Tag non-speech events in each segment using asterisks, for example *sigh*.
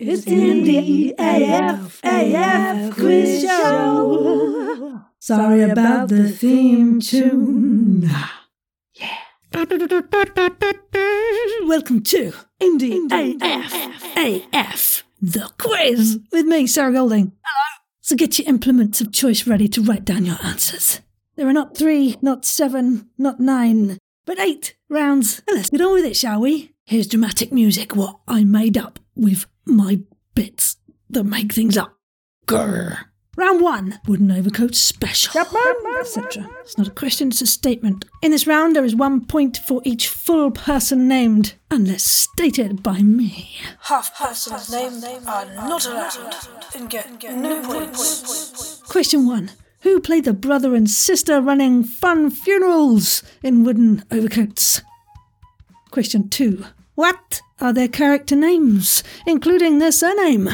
It's in the AF, AF quiz show. Sorry about the theme tune. Yeah. Welcome to Indie AF, AF, the quiz with me, Sarah Golding. Hello. So get your implements of choice ready to write down your answers. There are not three, not seven, not nine, but eight rounds. And let's get on with it, shall we? Here's dramatic music, what I made up with my bits that make things up. Grr. Round one, wooden overcoat special, etc. It's not a question, it's a statement. In this round, there is one point for each full person named, unless stated by me. Half persons named are not allowed and get no points. Question one. Who played the brother and sister running fun funerals in wooden overcoats? Question two. What are their character names, including their surname?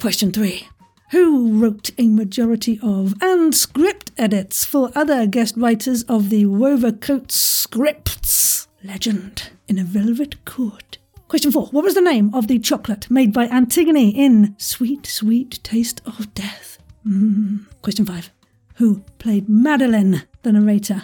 Question 3. Who wrote a majority of and script edits for other guest writers of the Wovercoat scripts? Legend in a velvet court. Question 4. What was the name of the chocolate made by Antigone in Sweet, Sweet Taste of Death? Mm. Question 5. Who played Madeline, the narrator?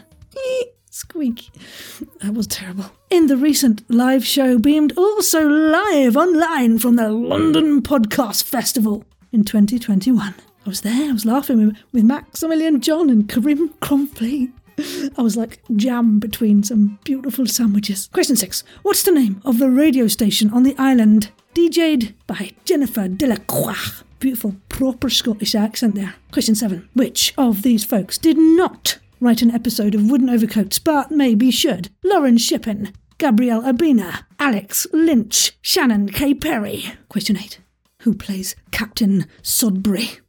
*laughs* That was terrible. In the recent live show, beamed also live online from the London Podcast Festival in 2021. I was there, I was laughing with, with Maximilian John and Karim Cromfley. *laughs* I was like jam between some beautiful sandwiches. Question six What's the name of the radio station on the island? DJ'd by Jennifer Delacroix. Beautiful, proper Scottish accent there. Question seven Which of these folks did not write an episode of Wooden Overcoats, but maybe should. Lauren Shippen, Gabrielle Urbina, Alex Lynch, Shannon K. Perry. Question 8. Who plays Captain Sodbury?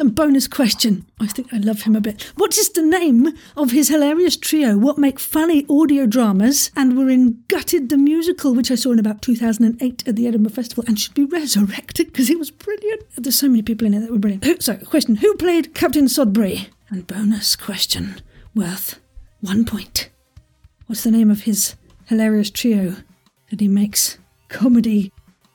And bonus question. I think I love him a bit. What is the name of his hilarious trio? What make funny audio dramas and were in Gutted the Musical, which I saw in about 2008 at the Edinburgh Festival and should be resurrected because it was brilliant. There's so many people in it that were brilliant. So, question Who played Captain Sodbury? And bonus question worth one point. What's the name of his hilarious trio that he makes comedy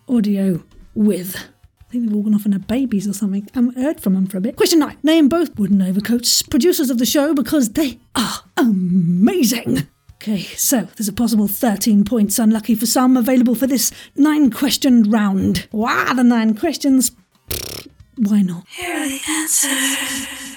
audio with? I think they've all gone off and had babies or something. I haven't heard from them for a bit. Question nine. Name both Wooden Overcoats producers of the show because they are amazing. Okay, so there's a possible 13 points, unlucky for some, available for this nine question round. Wow, the nine questions. Why not? Here are the answers.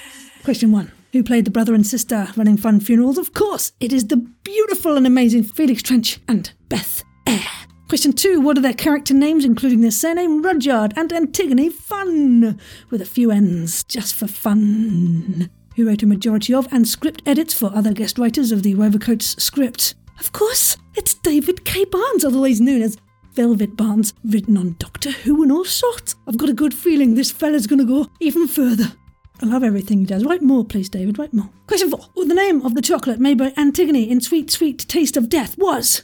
Question one. Who played the brother and sister running fun funerals? Of course, it is the beautiful and amazing Felix Trench and Beth Eyre. Question two. What are their character names, including their surname Rudyard and Antigone Funn! with a few N's, just for fun? Who wrote a majority of and script edits for other guest writers of the Wovercoats script? Of course, it's David K. Barnes, otherwise known as Velvet Barnes, written on Doctor Who and all sorts. I've got a good feeling this fella's gonna go even further. I love everything he does. Write more, please, David. Write more. Question four. Well, the name of the chocolate made by Antigone in Sweet, Sweet Taste of Death was.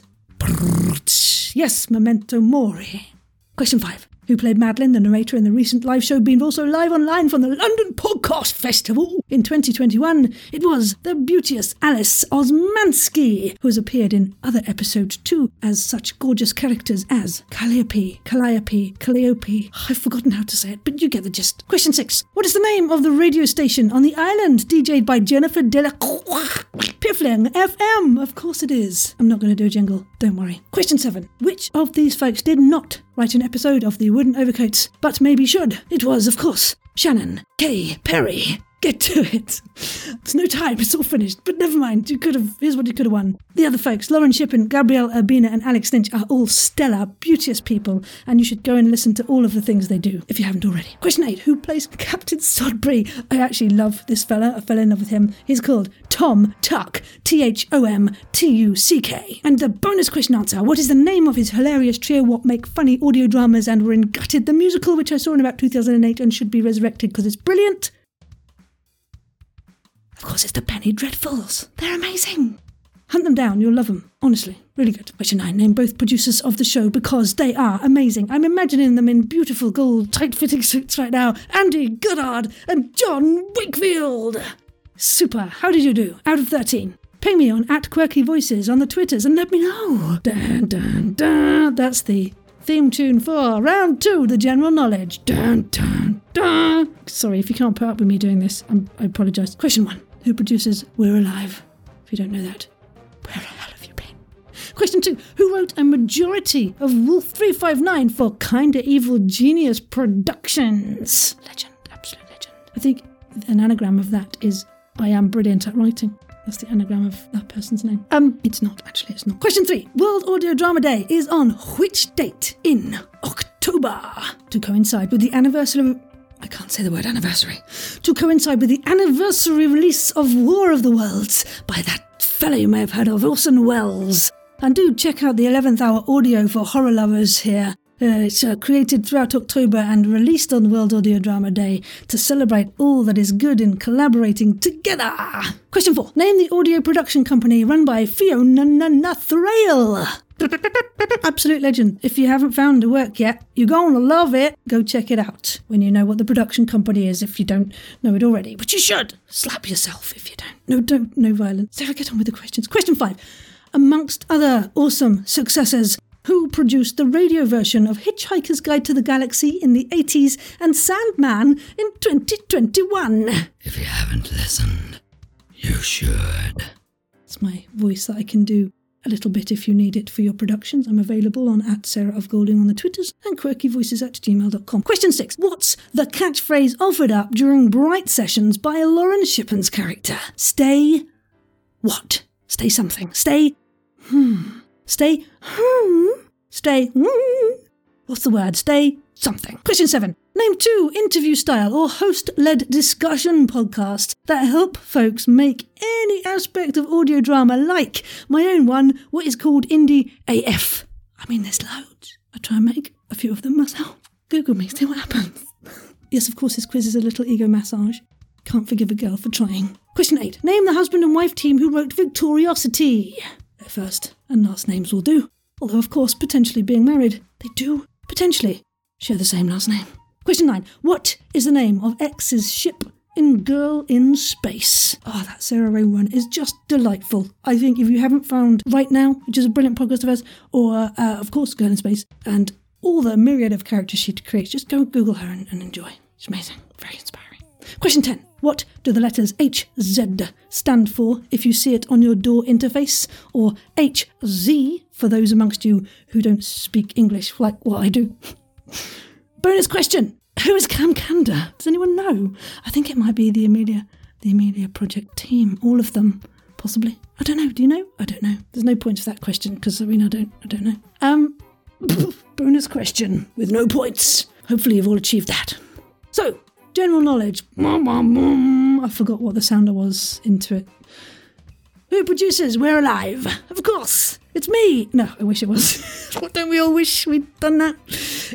Yes, Memento Mori. Question five who played Madeline, the narrator in the recent live show, being also live online from the London Podcast Festival in 2021. It was the beauteous Alice Osmansky, who has appeared in other episodes too as such gorgeous characters as Calliope, Calliope, Calliope. I've forgotten how to say it, but you get the gist. Question six. What is the name of the radio station on the island, DJ'd by Jennifer Delacroix? Piffling FM. Of course it is. I'm not going to do a jingle. Don't worry. Question seven. Which of these folks did not write an episode of The Wooden Overcoats, but maybe should. It was, of course, Shannon K. Perry. Get to it. There's no time, it's all finished. But never mind, you could have. Here's what you could have won. The other folks, Lauren Shippen, Gabrielle Urbina, and Alex Lynch, are all stellar, beauteous people, and you should go and listen to all of the things they do if you haven't already. Question 8 Who plays Captain Sodbury? I actually love this fella. I fell in love with him. He's called Thom Tuck, T H O M T U C K. And the bonus question answer What is the name of his hilarious trio what make funny audio dramas and were in Gutted the musical, which I saw in about 2008 and should be resurrected because it's brilliant? Of course, it's the Penny Dreadfuls. They're amazing. Hunt them down, you'll love them. Honestly, really good. Question 9. Name both producers of the show because they are amazing. I'm imagining them in beautiful gold, tight fitting suits right now. Andy Goddard and John Wakefield. Super. How did you do? Out of 13. Ping me on at Quirky Voices on the Twitters and let me know. Dun, dun, dun. That's the theme tune for round two, the general knowledge. Dun, dun, dun. Sorry if you can't put up with me doing this. I'm, I apologise. Question one Who produces We're Alive? If you don't know that, where the hell have you been? Question two Who wrote a majority of Wolf 359 for Kinda Evil Genius Productions? Legend, absolute legend. I think an anagram of that is I am brilliant at writing. That's the anagram of that person's name. Um, it's not, actually, it's not. Question three World Audio Drama Day is on which date in October? To coincide with the anniversary. I can't say the word anniversary. To coincide with the anniversary release of War of the Worlds by that fellow you may have heard of, Orson Welles. And do check out the 11th hour audio for horror lovers here. Uh, it's uh, created throughout October and released on World Audio Drama Day to celebrate all that is good in collaborating together. Question four Name the audio production company run by Fiona Thraille. Absolute legend. If you haven't found the work yet, you're going to love it. Go check it out when you know what the production company is if you don't know it already. But you should. Slap yourself if you don't. No, don't. No violence. So I get on with the questions. Question five. Amongst other awesome successes, who produced the radio version of Hitchhiker's Guide to the Galaxy in the 80s and Sandman in 2021? If you haven't listened, you should. It's my voice that I can do a little bit if you need it for your productions. I'm available on at Sarah of Golding on the Twitters and quirkyvoices at gmail.com. Question six. What's the catchphrase offered up during Bright Sessions by Lauren Shippen's character? Stay what? Stay something. Stay hmm. Stay hmm. Stay hmm. What's the word? Stay something. Question seven. Name two interview style or host led discussion podcasts that help folks make any aspect of audio drama, like my own one, what is called Indie AF. I mean, there's loads. I try and make a few of them myself. Google me, see what happens. *laughs* yes, of course, this quiz is a little ego massage. Can't forgive a girl for trying. Question eight. Name the husband and wife team who wrote Victoriosity. First and last names will do. Although, of course, potentially being married, they do potentially share the same last name. Question nine. What is the name of X's ship in Girl in Space? Oh, that Sarah Ray one is just delightful. I think if you haven't found Right Now, which is a brilliant podcast of hers, or, uh, of course, Girl in Space, and all the myriad of characters she creates, just go Google her and, and enjoy. It's amazing. Very inspiring. Question 10. What do the letters HZ stand for if you see it on your door interface? Or HZ for those amongst you who don't speak English like what I do? *laughs* Bonus question. Who is Cam Kanda? Does anyone know? I think it might be the Amelia the Amelia Project team. All of them, possibly. I don't know. Do you know? I don't know. There's no point for that question because I mean I don't I don't know. Um *laughs* bonus question with no points. Hopefully you've all achieved that. So, general knowledge. I forgot what the sounder was into it. Who produces We're Alive? Of course, it's me. No, I wish it was. *laughs* Don't we all wish we'd done that?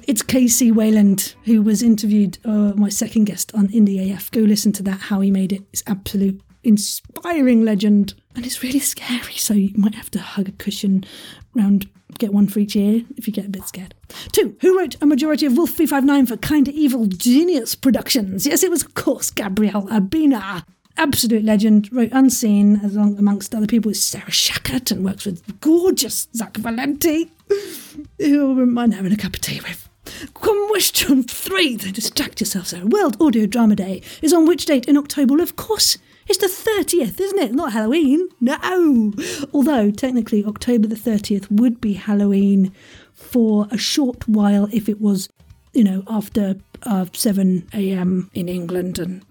It's KC Wayland, who was interviewed, uh, my second guest on Indie AF. Go listen to that, how he made it. It's absolute inspiring legend. And it's really scary, so you might have to hug a cushion round, get one for each ear if you get a bit scared. Two, who wrote a majority of Wolf 359 for Kinda Evil Genius Productions? Yes, it was, of course, Gabrielle Urbina. Absolute legend, wrote Unseen, as long, amongst other people, with Sarah Shachat and works with gorgeous Zach Valenti, who I wouldn't mind having a cup of tea with. Question three, then distract yourself, Sarah. World Audio Drama Day is on which date in October? Well, of course, it's the 30th, isn't it? Not Halloween. No. Although, technically, October the 30th would be Halloween for a short while if it was, you know, after uh, 7 a.m. in England and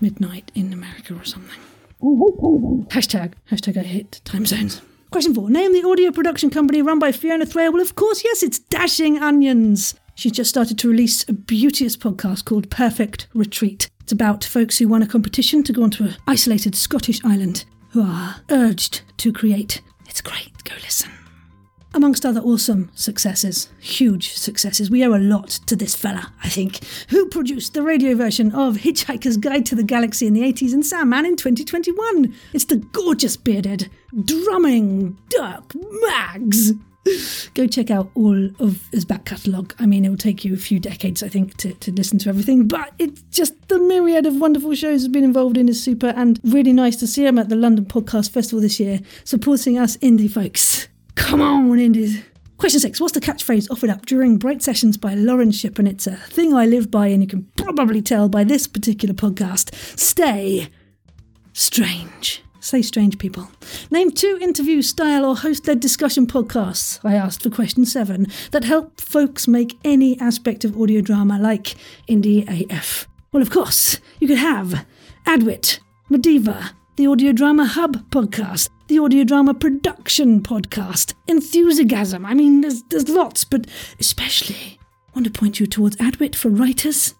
midnight in America or something. Hashtag, hashtag I hate time zones. Question four. Name the audio production company run by Fiona Thraille. Well, of course, yes, it's Dashing Onions. She's just started to release a beauteous podcast called Perfect Retreat. It's about folks who won a competition to go onto an isolated Scottish island who are urged to create. It's great. Go listen. Amongst other awesome successes, huge successes, we owe a lot to this fella, I think, who produced the radio version of Hitchhiker's Guide to the Galaxy in the 80s and Sandman in 2021. It's the gorgeous bearded, drumming Dirk Maggs. *laughs* Go check out all of his back catalogue. I mean, it will take you a few decades, I think, to, to listen to everything, but it's just the myriad of wonderful shows he's been involved in is super and really nice to see him at the London Podcast Festival this year, supporting us indie folks. Come on, indies. Question six What's the catchphrase offered up during Bright Sessions by Lauren Ship? And it's a thing I live by, and you can probably tell by this particular podcast. Stay strange. Say strange people. Name two interview style or host led discussion podcasts, I asked for question seven, that help folks make any aspect of audio drama like Indie AF. Well, of course, you could have Adwit, Mediva, the Audio Drama Hub podcast, the Audio Drama Production podcast, Enthusiasm. I mean, there's, there's lots, but especially I want to point you towards Adwit for writers,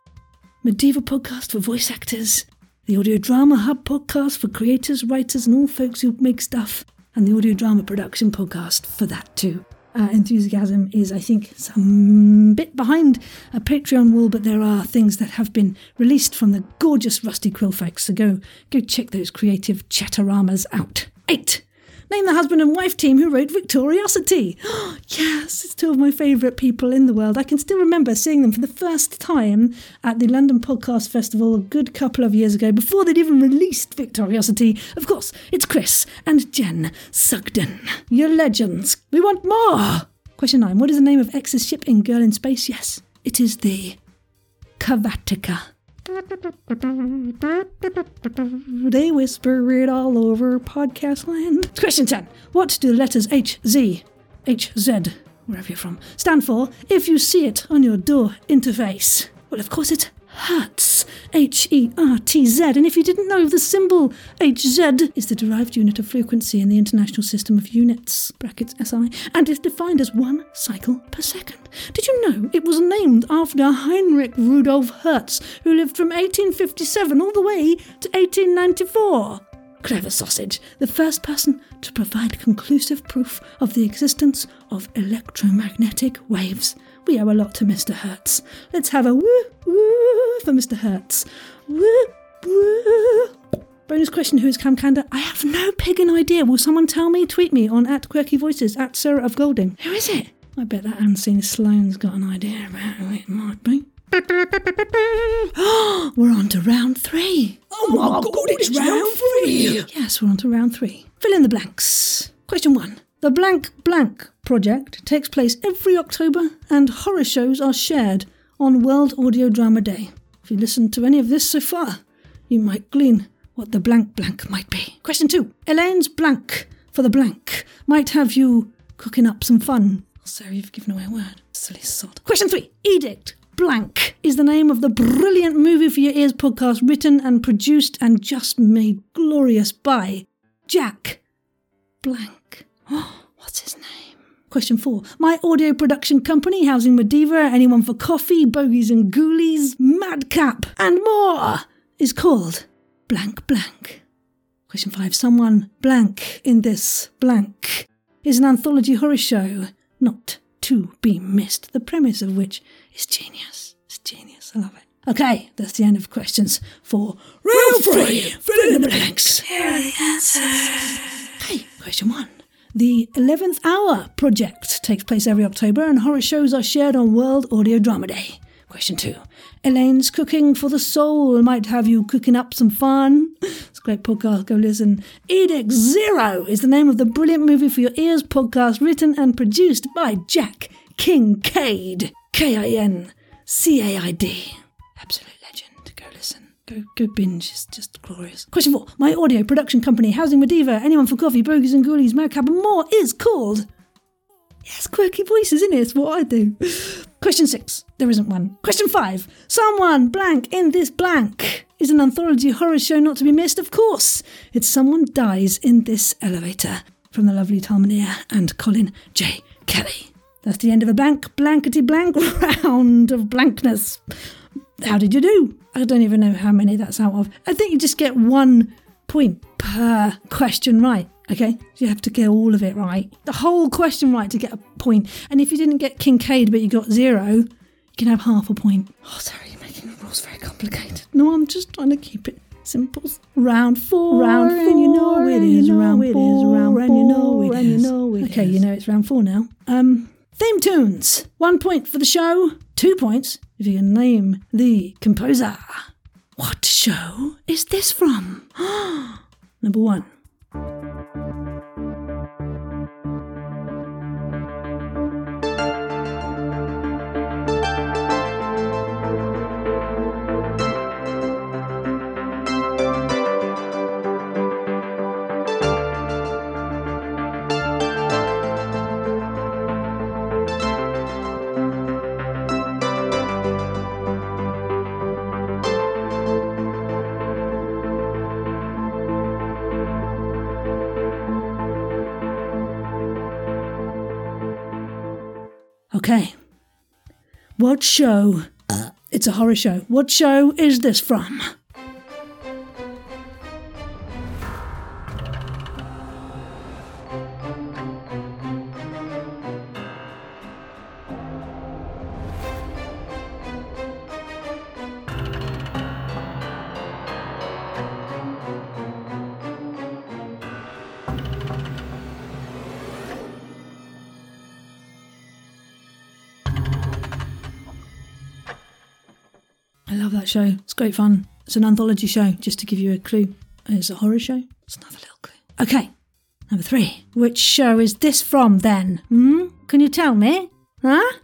Mediva podcast for voice actors, the Audio Drama Hub podcast for creators, writers, and all folks who make stuff, and the Audio Drama Production podcast for that too. Uh, enthusiasm is, I think, some bit behind a Patreon wall, but there are things that have been released from the gorgeous Rusty Quill folks. So go, go check those creative chatteramas out. Eight. Name the husband and wife team who wrote Victoriosity. *gasps* yes, it's two of my favourite people in the world. I can still remember seeing them for the first time at the London Podcast Festival a good couple of years ago, before they'd even released Victoriosity. Of course, it's Chris and Jen Sugden. You're legends. We want more. Question nine. What is the name of X's ship in Girl in Space? Yes, it is the Kavatika. They whisper it all over podcast land. Question 10. What do the letters H, Z, H, Z, wherever you're from, stand for if you see it on your door interface? Well, of course, it's Hertz. H E R T Z. And if you didn't know, the symbol HZ is the derived unit of frequency in the International System of Units, brackets SI, and is defined as one cycle per second. Did you know it was named after Heinrich Rudolf Hertz, who lived from 1857 all the way to 1894? Clever sausage, the first person to provide conclusive proof of the existence of electromagnetic waves. We owe a lot to Mr. Hertz. Let's have a woo woo for Mr. Hertz. Woo woo. Bonus question Who is Cam Kander? I have no piggin' idea. Will someone tell me? Tweet me on at Quirky Voices at Sarah of Golding. Who is it? I bet that Unseen Sloane's got an idea about who it might be. *gasps* we're on to round three. Oh my oh god, it's round three! Yes, we're on to round three. Fill in the blanks. Question one. The Blank Blank project takes place every October and horror shows are shared on World Audio Drama Day. If you listened to any of this so far, you might glean what the blank blank might be. Question two. Elaine's blank for the blank might have you cooking up some fun. Oh, sorry, you've given away a word. Silly sod. Question three. Edict Blank is the name of the brilliant Movie for Your Ears podcast written and produced and just made glorious by Jack Blank. *gasps* What's his name? Question four. My audio production company, Housing Mediva, Anyone for Coffee, Bogies and Ghoulies, Madcap, and more is called Blank Blank. Question five. Someone blank in this blank is an anthology horror show not to be missed, the premise of which is genius. It's genius. I love it. Okay, that's the end of questions for Real three. Fill in the blanks. Here are the answers. Okay, question one. The 11th Hour project takes place every October and horror shows are shared on World Audio Drama Day. Question two. Elaine's Cooking for the Soul might have you cooking up some fun. It's a great podcast, go listen. Edict Zero is the name of the brilliant movie for your ears podcast written and produced by Jack Kincaid. K I N C A I D. Absolute legend. Go listen. Go, go binge. It's just glorious. Question four. My audio production company, Housing Mediva, Anyone for Coffee, Bogies and Ghoulies, Madcap and more is called Yes, quirky voices, isn't it? It's what I do. Question six. There isn't one. Question five. Someone blank in this blank is an anthology horror show not to be missed, of course. It's Someone Dies in This Elevator from the lovely Tal Minear and Colin J. Kelly. That's the end of a blank, blankety blank *laughs* round of blankness. How did you do? I don't even know how many that's out of. I think you just get one point per question right. Okay, you have to get all of it right. The whole question right to get a point. And if you didn't get Kincaid but you got zero, you can have half a point. Oh, sorry, you're making the rules very complicated. No, I'm just trying to keep it simple. Round four, Round and you know four, it and is. you know round it is. four, Round and you know four, it and you know it okay, is. you know it's round four now. Um, theme tunes. One point for the show. Two points if you can name the composer. What show is this from? *gasps* Number one. Okay. What show? Uh, it's a horror show. What show is this from? Great fun. It's an anthology show, just to give you a clue. It's a horror show. It's another little clue. Okay, number three. Which show is this from then? Hmm? Can you tell me? Huh?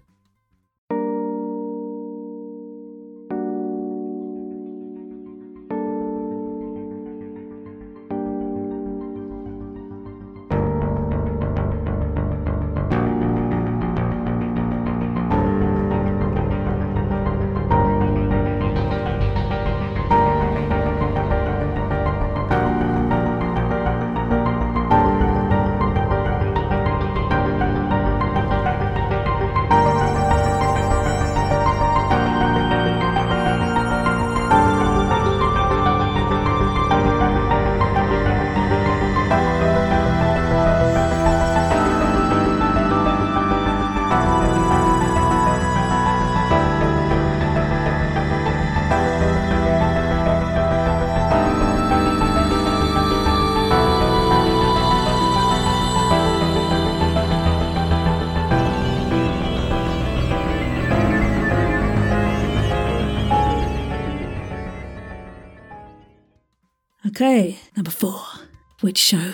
Show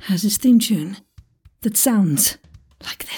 has its theme tune that sounds like this?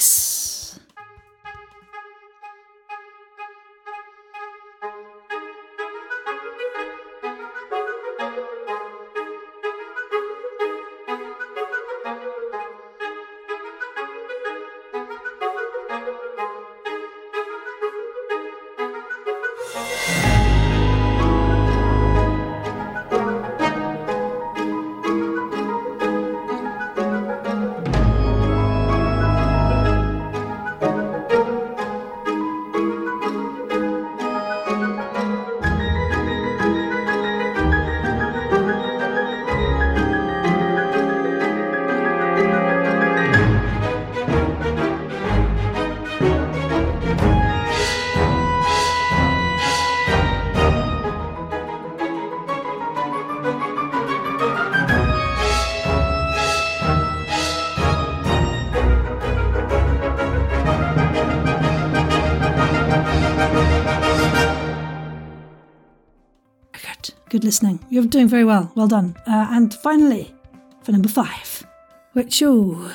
Good. Listening. You're doing very well. Well done. Uh, and finally, for number five. Which show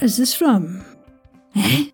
is this from? Eh?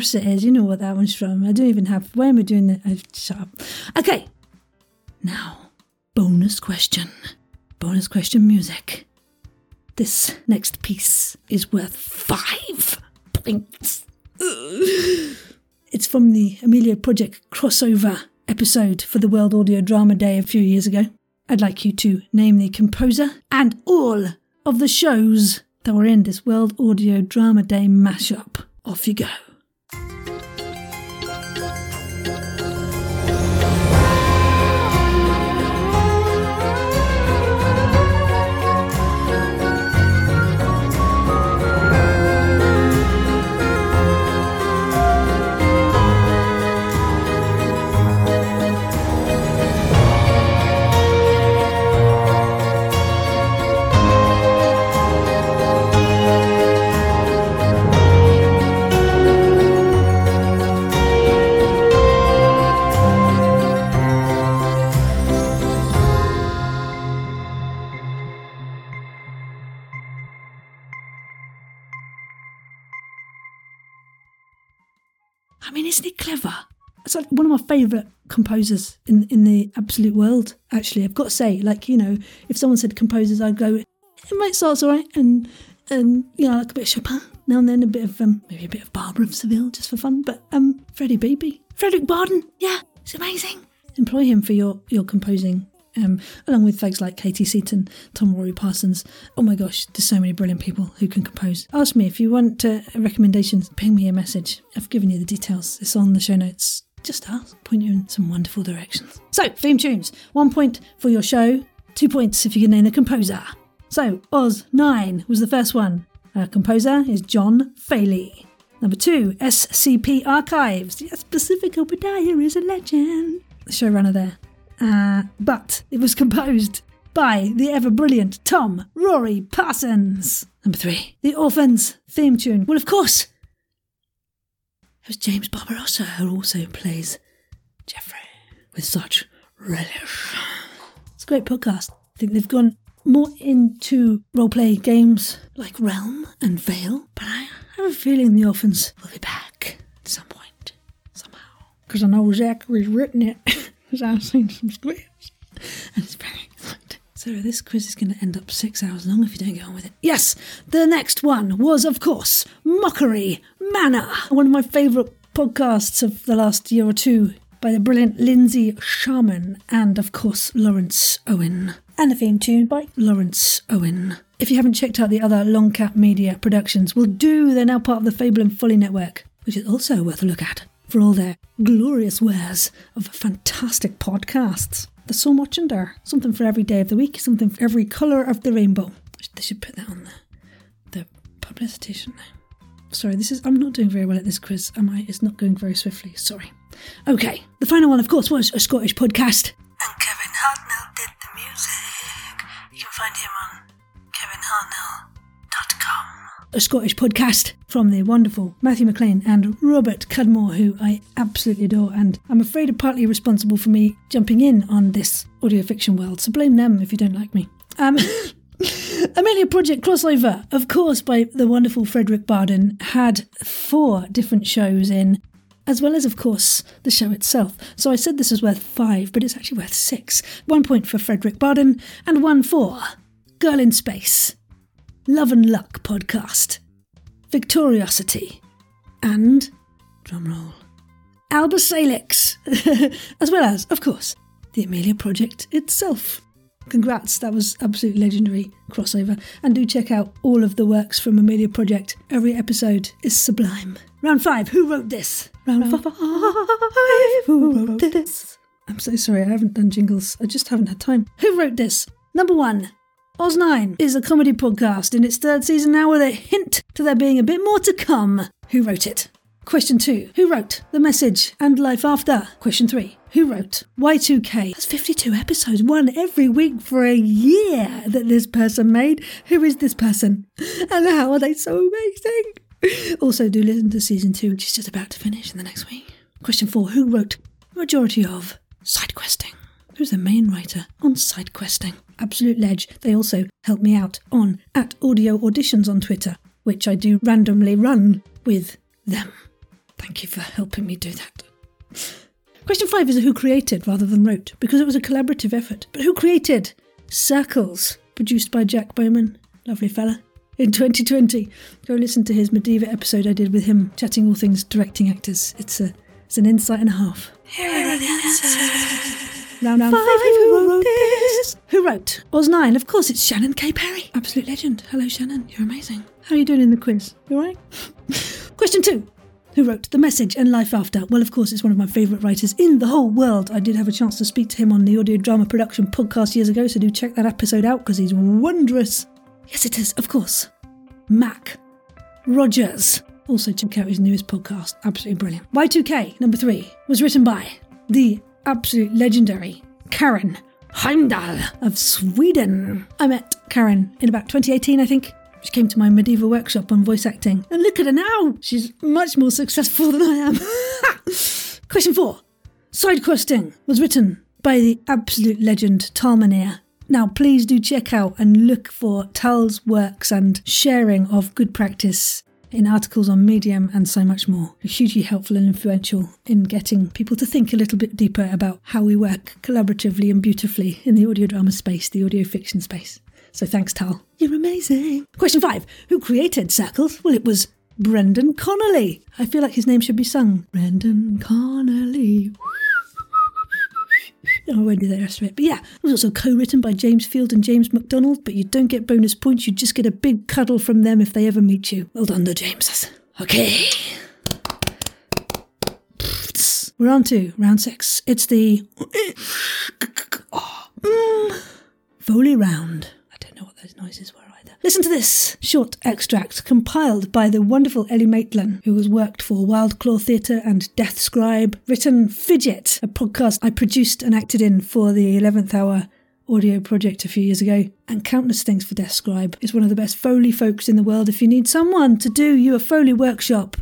Course it is. You know what that one's from. I don't even have. Why am I doing that? I've shut up. Okay. Now, bonus question. Bonus question music. This next piece is worth five points. It's from the Amelia Project crossover episode for the World Audio Drama Day a few years ago. I'd like you to name the composer and all of the shows that were in this World Audio Drama Day mashup. Off you go. Favourite composers in in the absolute world. Actually, I've got to say, like you know, if someone said composers, I'd go, Mozart's all right, and and you know, like a bit of Chopin now and then, a bit of um, maybe a bit of Barbara of Seville just for fun. But um, Freddie Beebe, Frederick Barden, yeah, it's amazing. Employ him for your your composing um, along with folks like Katie Seaton, Tom Rory Parsons. Oh my gosh, there's so many brilliant people who can compose. Ask me if you want uh, recommendations, ping me a message. I've given you the details, it's on the show notes. Just ask, point you in some wonderful directions. So, theme tunes one point for your show, two points if you can name the composer. So, Oz 9 was the first one. Our composer is John Faley. Number two, SCP Archives. Yes, Pacific Obadiah is a legend. The showrunner there. Uh, but it was *laughs* composed by the ever brilliant Tom Rory Parsons. Number three, The Orphans theme tune. Well, of course, it was James Barbarossa who also plays Jeffrey with such relish. It's a great podcast. I think they've gone more into roleplay games like Realm and Vale, but I have a feeling The Orphans will be back at some point, somehow. Because I know Zachary's written it. *laughs* because I've seen some scripts and it's very So this quiz is going to end up six hours long if you don't get on with it. Yes, the next one was, of course, Mockery Manor, one of my favourite podcasts of the last year or two by the brilliant Lindsay Sharman and, of course, Lawrence Owen. And the theme tune by Lawrence Owen. If you haven't checked out the other Long Cat Media productions, well, do. They're now part of the Fable and Folly network, which is also worth a look at for all their glorious wares of fantastic podcasts. There's so much in there. Something for every day of the week, something for every colour of the rainbow. They should put that on the, the publicity, shouldn't they? Sorry, this is I'm not doing very well at this quiz, am I? It's not going very swiftly. Sorry. Okay, the final one, of course, was a Scottish podcast. And Kevin Hartnell did the music. You can find him on kevinhartnell.com a Scottish podcast from the wonderful Matthew McLean and Robert Cudmore, who I absolutely adore, and I'm afraid are partly responsible for me jumping in on this audio fiction world, so blame them if you don't like me. Um, *laughs* Amelia Project crossover, of course, by the wonderful Frederick Barden, had four different shows in, as well as, of course, the show itself. So I said this was worth five, but it's actually worth six. One point for Frederick Barden, and one for Girl in Space. Love and Luck podcast, Victoriosity, and, drumroll, Alba Salix, *laughs* as well as, of course, the Amelia Project itself. Congrats, that was absolutely legendary crossover. And do check out all of the works from Amelia Project. Every episode is sublime. Round five, who wrote this? Round, Round five, who wrote this? I'm so sorry, I haven't done jingles. I just haven't had time. Who wrote this? Number one, Oz 9 is a comedy podcast in its third season now with a hint to there being a bit more to come. Who wrote it? Question 2. Who wrote The Message and Life After? Question 3. Who wrote Y2K? That's 52 episodes, one every week for a year that this person made. Who is this person? *laughs* And how are they so amazing? Also, do listen to season 2, which is just about to finish in the next week. Question 4. Who wrote Majority of Side Questing? Who's the main writer on Side Questing? absolute ledge. They also help me out on at audio auditions on Twitter, which I do randomly run with them. Thank you for helping me do that. Question five is who created rather than wrote, because it was a collaborative effort. But who created Circles, produced by Jack Bowman? Lovely fella. In 2020, go listen to his Mediva episode I did with him, chatting all things directing actors. It's a it's an insight and a half. Here are the answers. Round, five, five who wrote this? Who wrote? Oz 9, of course, it's Shannon K. Perry. Absolute legend. Hello, Shannon. You're amazing. How are you doing in the quiz? You alright? *laughs* Question two. Who wrote The Message and Life After? Well, of course, it's one of my favourite writers in the whole world. I did have a chance to speak to him on the audio drama production podcast years ago, so do check that episode out because he's wondrous. Yes, it is, of course. Mac Rogers. Also, check out his newest podcast. Absolutely brilliant. Y2K, number three, was written by the absolute legendary Karen Heimdall of Sweden. I met Karen in about 2018, I think. She came to my medieval workshop on voice acting. And look at her now! She's much more successful than I am. *laughs* Question four. Side questing was written by the absolute legend Tal Minear. Now, please do check out and look for Tal's works and sharing of good practice in articles on Medium, and so much more. Hugely helpful and influential in getting people to think a little bit deeper about how we work collaboratively and beautifully in the audio drama space, the audio fiction space. So thanks, Tal. You're amazing. Question five Who created Circles? Well, it was Brendan Connolly. I feel like his name should be sung. Brendan Connolly. Oh, I the rest of it. But yeah, it was also co written by James Field and James MacDonald, but you don't get bonus points, you just get a big cuddle from them if they ever meet you. Well done, the Jameses. Okay. We're on to round six. It's the *coughs* oh, mm, Foley round. I don't know what those noises were. Listen to this short extract compiled by the wonderful Ele Matelan, who has worked for Wild Claw Theatre and Death Scribe, written Fidget, a podcast I produced and acted in for the 11th Hour audio project a few years ago, and countless things for Death Scribe. Is one of the best Foley folks in the world. If you need someone to do you a Foley workshop,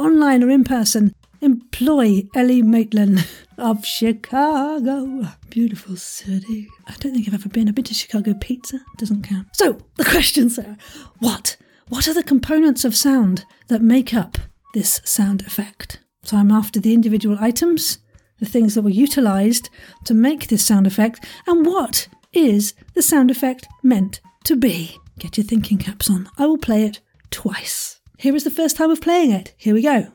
online or in person, employ Ele Matelan of Chicago. Beautiful city. I don't think I've ever been. I've been to Chicago Pizza. Doesn't count. So, the questions are what? What are the components of sound that make up this sound effect? So, I'm after the individual items, the things that were utilized to make this sound effect, and what is the sound effect meant to be? Get your thinking caps on. I will play it twice. Here is the first time of playing it. Here we go.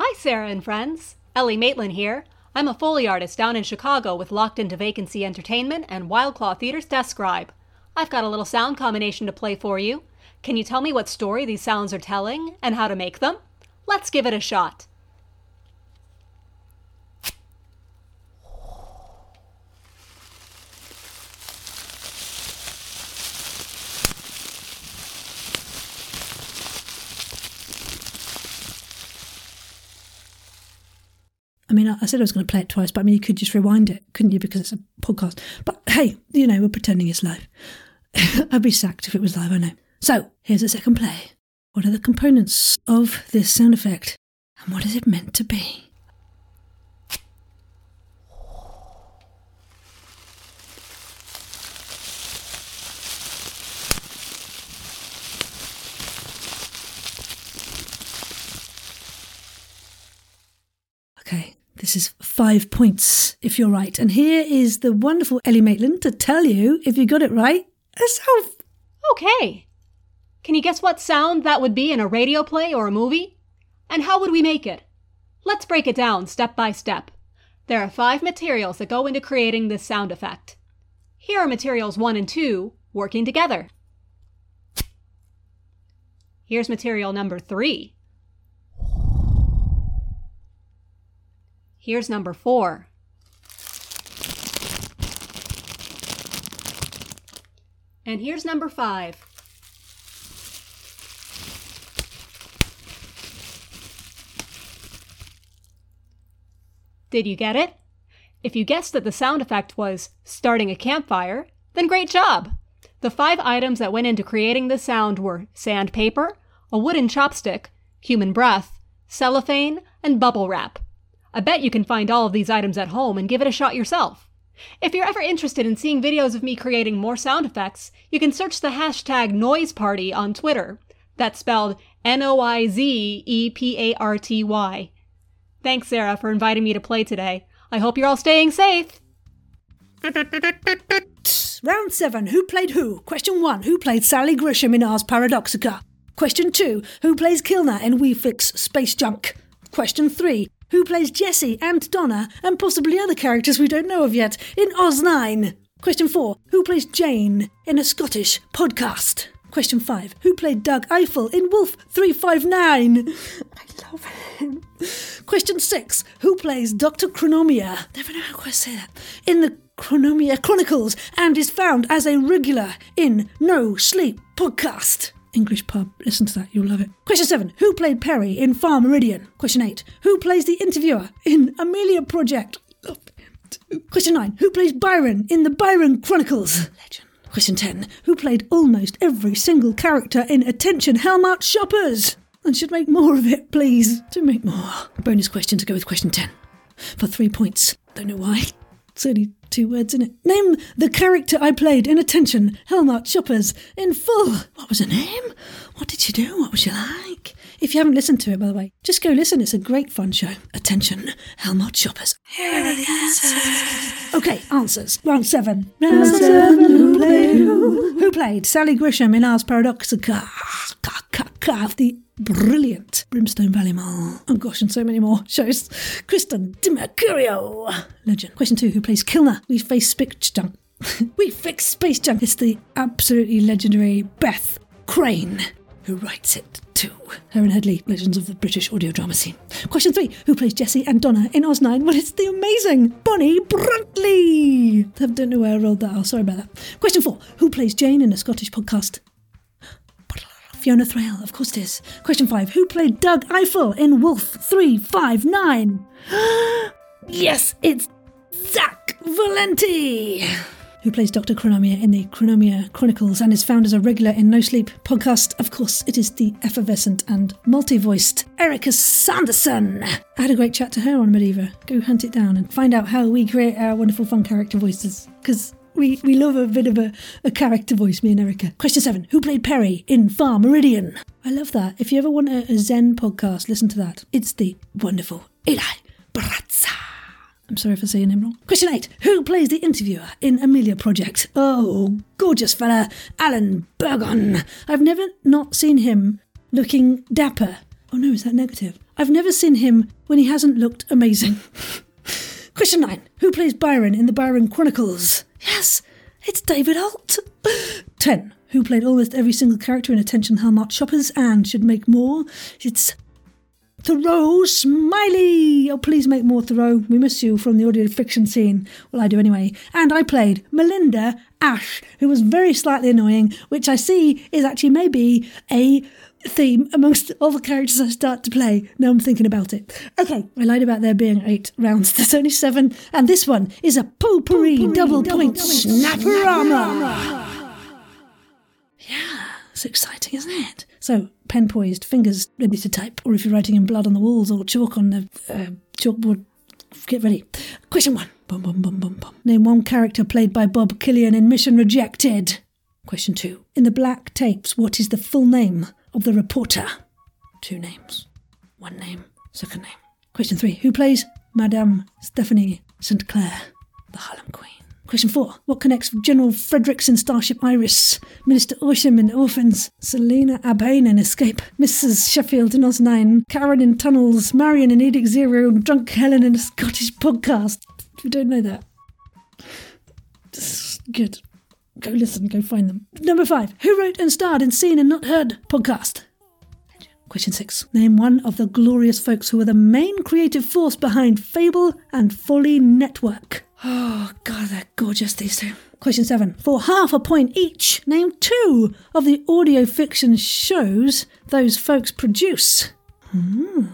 Hi, Sarah and friends. Ele Matelan here. I'm a Foley artist down in Chicago with Locked Into Vacancy Entertainment and Wildclaw Theater's Death Scribe. I've got a little sound combination to play for you. Can you tell me what story these sounds are telling and how to make them? Let's give it a shot. I mean, I said I was going to play it twice, but I mean, you could just rewind it, couldn't you? Because it's a podcast. But hey, you know, we're pretending it's live. *laughs* I'd be sacked if it was live, I know. So, here's the second play. What are the components of this sound effect? And what is it meant to be? Okay, this is five points if you're right. And here is the wonderful Ele Matelan to tell you if you got it right herself. Okay. Can you guess what sound that would be in a radio play or a movie? And how would we make it? Let's break it down step by step. There are five materials that go into creating this sound effect. Here are materials one and two working together. Here's material number three. Here's number four. And here's number five. Did you get it? If you guessed that the sound effect was starting a campfire, then great job! The five items that went into creating the sound were sandpaper, a wooden chopstick, human breath, cellophane, and bubble wrap. I bet you can find all of these items at home and give it a shot yourself. If you're ever interested in seeing videos of me creating more sound effects, you can search the hashtag NoizeParty on Twitter. That's spelled N O I Z E P A R T Y. Thanks, Sarah, for inviting me to play today. I hope you're all staying safe. Round seven. Who played who? Question one. Who played Sally Grisham in Ars Paradoxica? Question two. Who plays Kilner in We Fix Space Junk? Question three. Who plays Jessie and Donna and possibly other characters we don't know of yet in Oz 9? Question four. Who plays Jane in a Scottish podcast? Question five. Who played Doug Eiffel in Wolf 359? *laughs* I love him. Question six. Who plays Dr. Chronomia? Never know how I say that. In the Chronomia Chronicles and is found as a regular in No Sleep podcast. English pub. Listen to that, you'll love it. Question seven. Who played Perry in Far Meridian? Question eight. Who plays the interviewer in Amelia Project? Question nine. Who plays Byron in the Byron Chronicles? Legend. Question 10. Who played almost every single character in Attention Helmut Shoppers? And should make more of it, please. Do make more. Bonus question to go with question 10. For three points. Don't know why. It's only two words in it. Name the character I played in Attention Helmut Shoppers in full. What was her name? What did she do? What was she like? If you haven't listened to it, by the way, just go listen. It's a great fun show. Attention, Helmut shoppers. Here are the answers. Okay, answers. Round seven. Round seven. Who played who? Who played Sally Grisham in Ars Paradoxica? Of the brilliant Brimstone Valley Mall. Oh gosh, and so many more shows. Kristen DiMercurio. Legend. Question two. Who plays Kilner? We face Space Junk. *laughs* we fix Space Junk. It's the absolutely legendary Beth Crane who writes it too. Erin Headley, Legends of the British audio drama scene. Question three Who plays Jessie and Donna in Oz 9? Well, it's the amazing Bonnie Bruntley. I don't know where I rolled that out. Sorry about that. Question four Who plays Jane in a Scottish podcast? *gasps* Fiona Thraille, of course it is. Question five Who played Doug Eiffel in Wolf 359? *gasps* yes, it's Zach Valenti who plays Dr. Chronomia in the Chronomia Chronicles and is found as a regular in No Sleep podcast. Of course, it is the effervescent and multi-voiced Erica Sanderson. I had a great chat to her on Mediva. Go hunt it down and find out how we create our wonderful fun character voices, because we, we love a bit of a, a character voice, me and Erica. Question seven Who played Perry in Far Meridian? I love that. If you ever want a, a Zen podcast, listen to that. It's the wonderful Eli Brazza. I'm sorry for saying him wrong. Question eight. Who plays the interviewer in Amelia Project? Oh, gorgeous fella, Alan Bergon. I've never not seen him looking dapper. Oh no, is that negative? I've never seen him when he hasn't looked amazing. *laughs* Question nine. Who plays Byron in the Byron Chronicles? Yes, it's David Holt. *gasps* 10. Who played almost every single character in Attention Hallmark Shoppers and should make more? It's Thoreau Smiley. Oh, please make more Thoreau. We miss you from the audio fiction scene. Well, I do anyway. And I played Melinda Ash, who was very slightly annoying, which I see is actually maybe a theme amongst all the characters I start to play. Now I'm thinking about it. Okay, I lied about there being eight rounds. *laughs* There's only seven, and this one is a potpourri double, point snapperama. Yeah, it's exciting, isn't it? So, pen poised, fingers ready to type, or if you're writing in blood on the walls or chalk on the uh, chalkboard, get ready. Question one. Bum, bum, bum, bum, bum. Name one character played by Bob Killian in Mission Rejected. Question two. In the black tapes, what is the full name of the reporter? Two names. One name. Second name. Question three. Who plays Madame Stephanie St. Clair, the Harlem Queen? Question four. What connects General Fredericks in Starship Iris, Minister Orsham in Orphans, Selena Abhain in Escape, Mrs. Sheffield in Oz 9, Karen in Tunnels, Marion in Edict Zero, and Drunk Helen in a Scottish podcast? You don't know that. Good. Go listen, go find them. Number five. Who wrote and starred in Seen and Not Heard podcast? Question six. Name one of the glorious folks who were the main creative force behind Fable and Folly Network. Oh, God, they're gorgeous, these two. Question seven. For half a point each, name two of the audio fiction shows those folks produce. Hmm,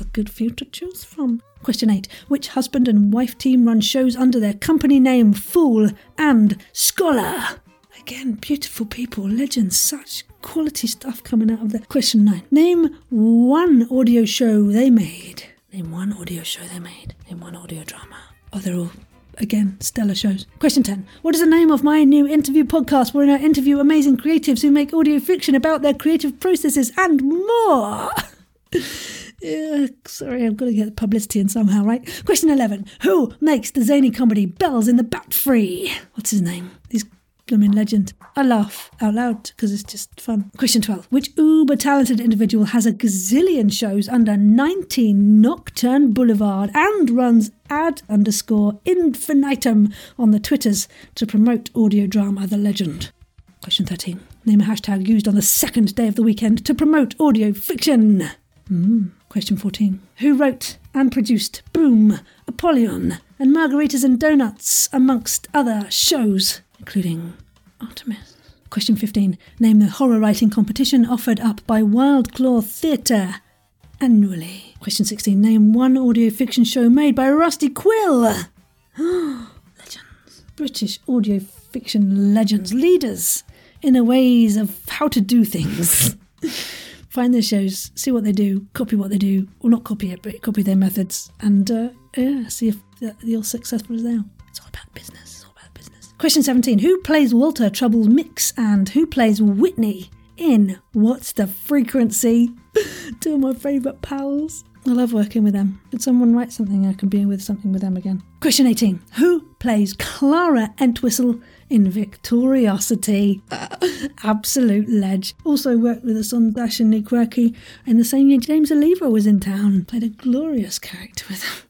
a good few to choose from. Question eight. Which husband and wife team run shows under their company name Fool and Scholar? Again, beautiful people, legends, such quality stuff coming out of there. Question nine. Name one audio show they made. Name one audio show they made. Name one audio drama. Oh, they're all, again, stellar shows. Question 10. What is the name of my new interview podcast wherein I interview amazing creatives who make audio fiction about their creative processes and more? *laughs* Yeah, sorry, I've got to get the publicity in somehow, right? Question 11. Who makes the zany comedy Bells in the Batfry? What's his name? Blooming legend. I laugh out loud because it's just fun. Question 12. Which uber talented individual has a gazillion shows under 19 Nocturne Boulevard and runs ad underscore infinitum on the Twitters to promote audio drama The Legend? Question 13. Name a hashtag used on the second day of the weekend to promote audio fiction. Hmm. Question 14. Who wrote and produced Boom, Apollyon, and Margaritas and Donuts, amongst other shows, including Artemis? Question 15. Name the horror writing competition offered up by Wildclaw Theatre annually. Question 16. Name one audio fiction show made by Rusty Quill. *gasps* legends. British audio fiction legends, leaders in the ways of how to do things. *laughs* Find their shows, see what they do, copy what they do, or not copy it, but copy their methods, and uh, yeah, see if you're successful as they are. It's all about business. Question 17. Who plays Walter Trouble's Mix and who plays Whitney in What's the Frequency? *laughs* Two of my favourite pals. I love working with them. Could someone write something? I can be with something with them again. Question 18. Who plays Clara Entwistle in Victoriosity? *laughs* absolute ledge. Also worked with us on Dash and Quirky. In the same year, James Oliva was in town. Played a glorious character with him.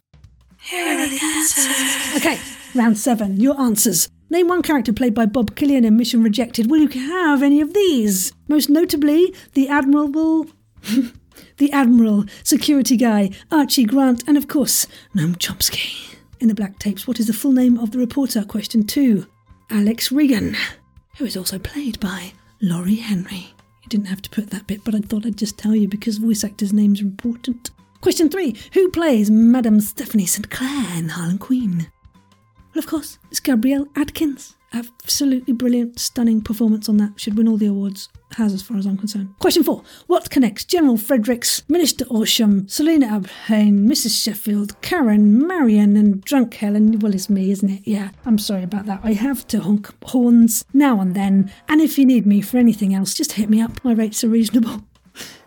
Here are the answers. Okay, round seven. Your answers. Name one character played by Bob Killian in Mission Rejected. Will you have any of these? Most notably, the admirable. *laughs* the Admiral, security guy, Archie Grant, and of course, Noam Chomsky. In the black tapes, what is the full name of the reporter? Question two. Alex Reagan, who is also played by Laurie Henry. You didn't have to put that bit, but I thought I'd just tell you because voice actors' names are important. Question three. Who plays Madame Stephanie St. Clair in Harlem Queen? Well, of course, it's Gabrielle Adkins. Absolutely brilliant, stunning performance on that. Should win all the awards. Has, as far as I'm concerned. Question four. What connects General Fredericks, Minister Orsham, Selina Abhain, Mrs. Sheffield, Karen, Marion, and Drunk Helen? Well, it's me, isn't it? Yeah, I'm sorry about that. I have to honk horns now and then. And if you need me for anything else, just hit me up. My rates are reasonable.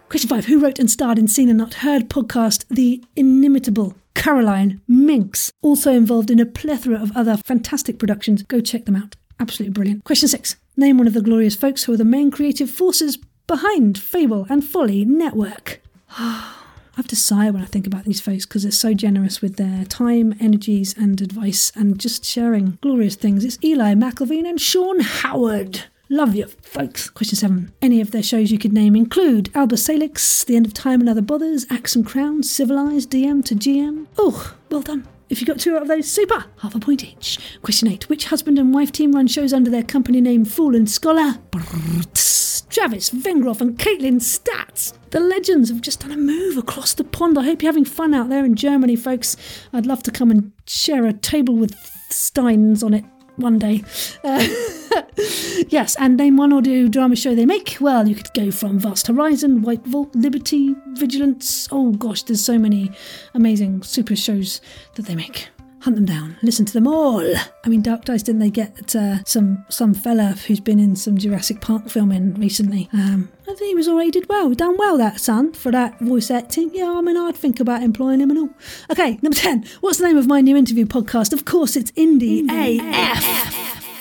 Question five. Who wrote and starred in Seen and Not Heard podcast The Inimitable Caroline Minx? Also involved in a plethora of other fantastic productions. Go check them out. Absolutely brilliant. Question six. Name one of the glorious folks who are the main creative forces behind Fable and Folly Network. *sighs* I have to sigh when I think about these folks because they're so generous with their time, energies, and advice and just sharing glorious things. It's Eli McIlveen and Sean Howard. Love you, folks. Question seven. Any of their shows you could name include Alba Salix, The End of Time and Other Bothers, Axe and Crown, Civilized, DM to GM. Oh, well done. If you got two out of those, super! Half a point each. Question eight. Which husband and wife team run shows under their company name Fool and Scholar? Travis Vengroff and Caitlin Statz. The legends have just done a move across the pond. I hope you're having fun out there in Germany, folks. I'd love to come and share a table with Steins on it one day. Uh, *laughs* yes, and name one or audio drama show they make. Well, you could go from Vast Horizon, White Vault, Liberty, Vigilance. Oh gosh, there's so many amazing super shows that they make. Hunt them down, listen to them all. I mean, Dark Dice didn't they get uh, some some fella who's been in some Jurassic Park filming recently? Um, I think he was already did well, done well that son for that voice acting. Yeah, I mean, I'd think about employing him and all. Okay, number ten. What's the name of my new interview podcast? Of course, it's Indie, AF.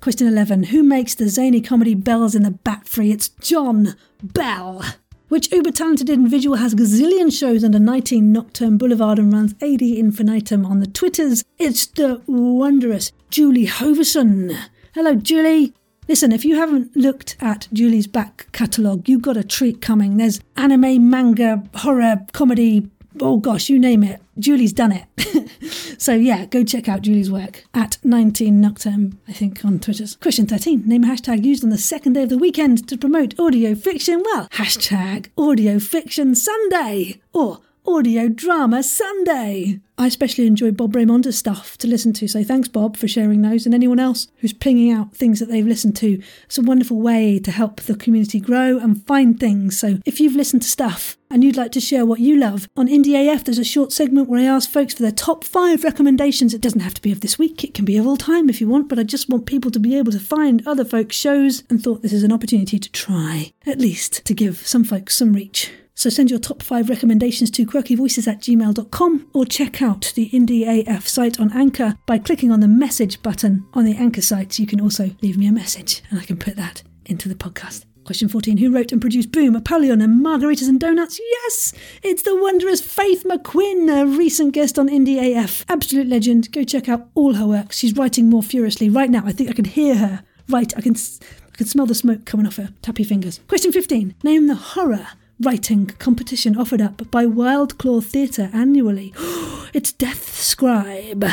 Question 11. Who makes the zany comedy Bells in the Batfry? It's John Bell. Which uber talented individual has gazillion shows under 19 Nocturne Boulevard and runs AD Infinitum on the Twitters? It's the wondrous Julie Hoverson. Hello, Julie. Listen, if you haven't looked at Julie's back catalogue, you've got a treat coming. There's anime, manga, horror, comedy, oh gosh, you name it. Julie's done it. *laughs* so yeah, go check out Julie's work at 19 Nocturne, I think, on Twitter's. Question 13. Name a hashtag used on the second day of the weekend to promote audio fiction. Well, hashtag audio fiction Sunday or audio drama Sunday. I especially enjoy Bob Raymonda's stuff to listen to, so thanks, Bob, for sharing those, and anyone else who's pinging out things that they've listened to. It's a wonderful way to help the community grow and find things. So if you've listened to stuff and you'd like to share what you love, on Indie AF there's a short segment where I ask folks for their top five recommendations. It doesn't have to be of this week, it can be of all time if you want, but I just want people to be able to find other folks' shows and thought this is an opportunity to try, at least, to give some folks some reach. So send your top five recommendations to quirkyvoices at gmail.com or check out the Indie AF site on Anchor by clicking on the message button on the Anchor site. You can also leave me a message and I can put that into the podcast. Question 14. Who wrote and produced Boom, Apollyon, and Margaritas and Donuts? Yes! It's the wondrous Faith McQuinn, a recent guest on Indie AF. Absolute legend. Go check out all her work. She's writing more furiously right now. I think I can hear her. Right, I can, I can smell the smoke coming off her tappy fingers. Question 15. Name the horror writing competition offered up by Wildclaw Theatre annually. *gasps* it's Death Scribe.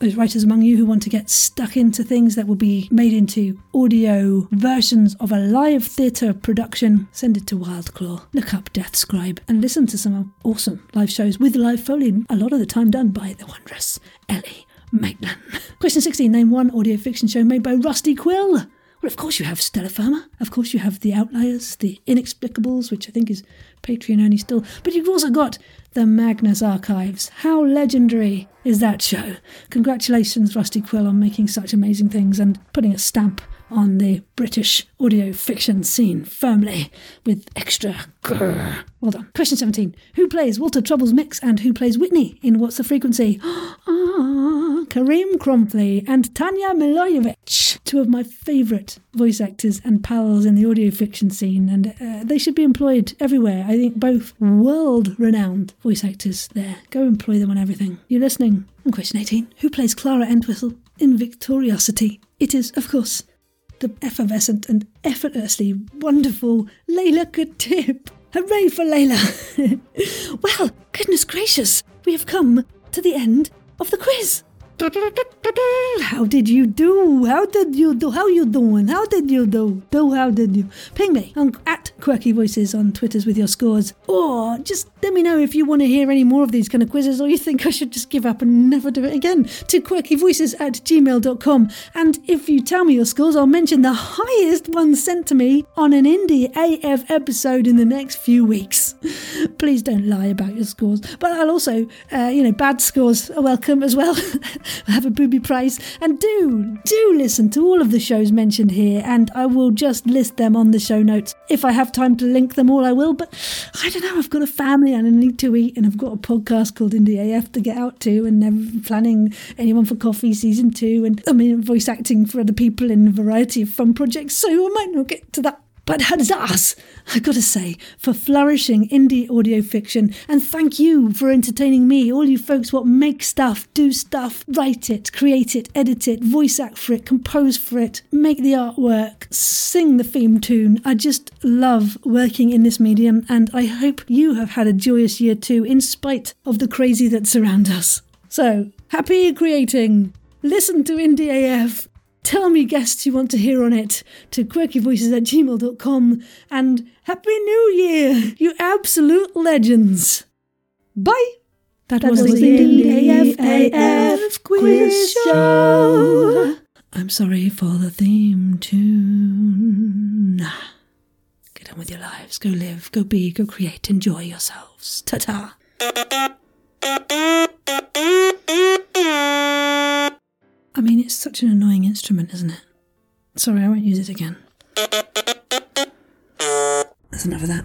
Those writers among you who want to get stuck into things that will be made into audio versions of a live theatre production, send it to Wildclaw. Look up Death Scribe and listen to some awesome live shows with live foley, a lot of the time done by the wondrous Ele Matelan. Question 16 Name one audio fiction show made by Rusty Quill. Well, of course you have Stellar Firma. Of course you have The Outliers, The Inexplicables, which I think is Patreon only still. But you've also got The Magnus Archives. How legendary is that show? Congratulations, Rusty Quill, on making such amazing things and putting a stamp on the British audio fiction scene firmly with extra grrr. Well done. Question 17. Who plays Walter Troubles Mix and who plays Whitney in What's the Frequency? *gasps* ah, Kareem Crompley and Tanya Milojevic, two of my favourite voice actors and pals in the audio fiction scene, and uh, they should be employed everywhere. Think both world renowned voice actors there. Go employ them on everything. You're listening? And question 18. Who plays Clara Entwistle in Victoriosity? It is, of course, the effervescent and effortlessly wonderful Layla Khatib. Hooray for Layla! *laughs* well, goodness gracious, we have come to the end of the quiz. How did you do? How did you do? How you doing? How did you do? Do how did you? Ping me on at Quirky Voices on Twitters with your scores, or just let me know if you want to hear any more of these kind of quizzes, or you think I should just give up and never do it again. To quirkyvoices at gmail.com. And if you tell me your scores, I'll mention the highest one sent to me on an Indie AF episode in the next few weeks. *laughs* Please don't lie about your scores, but I'll also, uh, you know, bad scores are welcome as well. *laughs* have a prize. And do, do listen to all of the shows mentioned here, and I will just list them on the show notes. If I have time to link them all, I will, but I don't know, I've got a family and I need to eat, and I've got a podcast called Indie AF to get out to, and I'm planning Anyone for Coffee season two, and I mean, voice acting for other people in a variety of fun projects, so I might not get to that but huzzas, I've gotta say, for flourishing indie audio fiction, and thank you for entertaining me, all you folks what make stuff, do stuff, write it, create it, edit it, voice act for it, compose for it, make the artwork, sing the theme tune. I just love working in this medium, and I hope you have had a joyous year too, in spite of the crazy that surrounds us. So, happy creating! Listen to Indie AF Tell me guests you want to hear on it to quirkyvoices at gmail.com and Happy New Year, you absolute legends. Bye. That, that was, was the AFAF quiz show. I'm sorry for the theme tune. Get on with your lives. Go live, go be, go create, enjoy yourselves. Ta ta. I mean, it's such an annoying instrument, isn't it? Sorry, I won't use it again. That's enough of that.